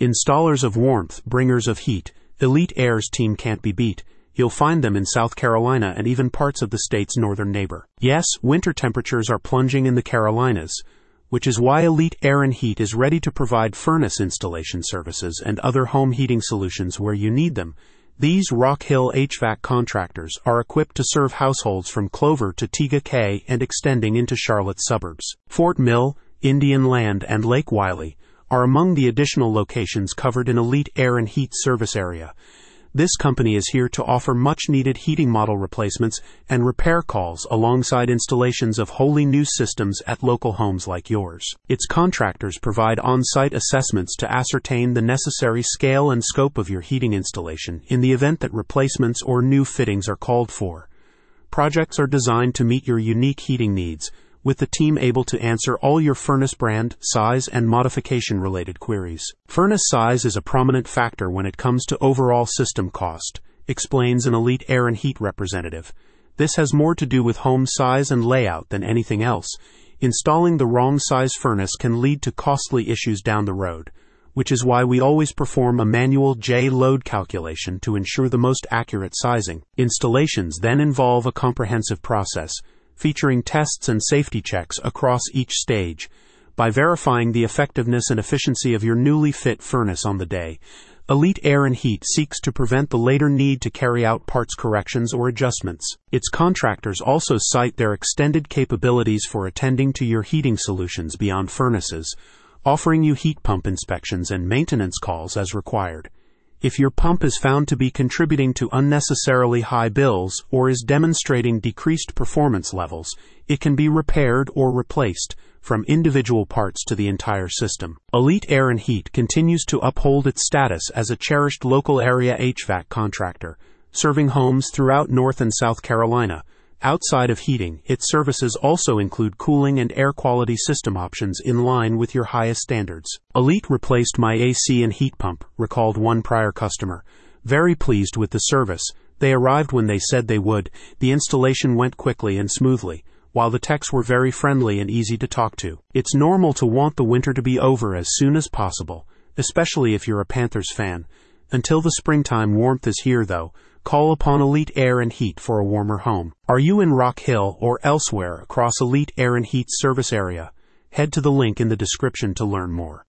Installers of warmth, bringers of heat, Elite Air's team can't be beat. You'll find them in South Carolina and even parts of the state's northern neighbor. Yes, winter temperatures are plunging in the Carolinas, which is why Elite Air and Heat is ready to provide furnace installation services and other home heating solutions where you need them. These Rock Hill HVAC contractors are equipped to serve households from Clover to Tega Cay and extending into Charlotte suburbs. Fort Mill, Indian Land, and Lake Wylie are among the additional locations covered in Elite Air and Heat service area. This company is here to offer much needed heating model replacements and repair calls alongside installations of wholly new systems at local homes like yours. Its contractors provide on site assessments to ascertain the necessary scale and scope of your heating installation in the event that replacements or new fittings are called for. Projects are designed to meet your unique heating needs with the team able to answer all your furnace brand, size, and modification related queries. Furnace size is a prominent factor when it comes to overall system cost, explains an Elite Air and Heat representative. This has more to do with home size and layout than anything else. Installing the wrong size furnace can lead to costly issues down the road, which is why we always perform a manual J load calculation to ensure the most accurate sizing. Installations then involve a comprehensive process featuring tests and safety checks across each stage. By verifying the effectiveness and efficiency of your newly fit furnace on the day, Elite Air and Heat seeks to prevent the later need to carry out parts corrections or adjustments. Its contractors also cite their extended capabilities for attending to your heating solutions beyond furnaces, offering you heat pump inspections and maintenance calls as required. If your pump is found to be contributing to unnecessarily high bills or is demonstrating decreased performance levels, it can be repaired or replaced from individual parts to the entire system. Elite Air and Heat continues to uphold its status as a cherished local area HVAC contractor, serving homes throughout North and South Carolina Outside of heating, its services also include cooling and air quality system options in line with your highest standards. Elite replaced my AC and heat pump, recalled one prior customer. Very pleased with the service. They arrived when they said they would. The installation went quickly and smoothly, while the techs were very friendly and easy to talk to. It's normal to want the winter to be over as soon as possible, especially if you're a Panthers fan. Until the springtime warmth is here, though, call upon Elite Air and Heat for a warmer home. Are you in Rock Hill or elsewhere across Elite Air and Heat's service area? Head to the link in the description to learn more.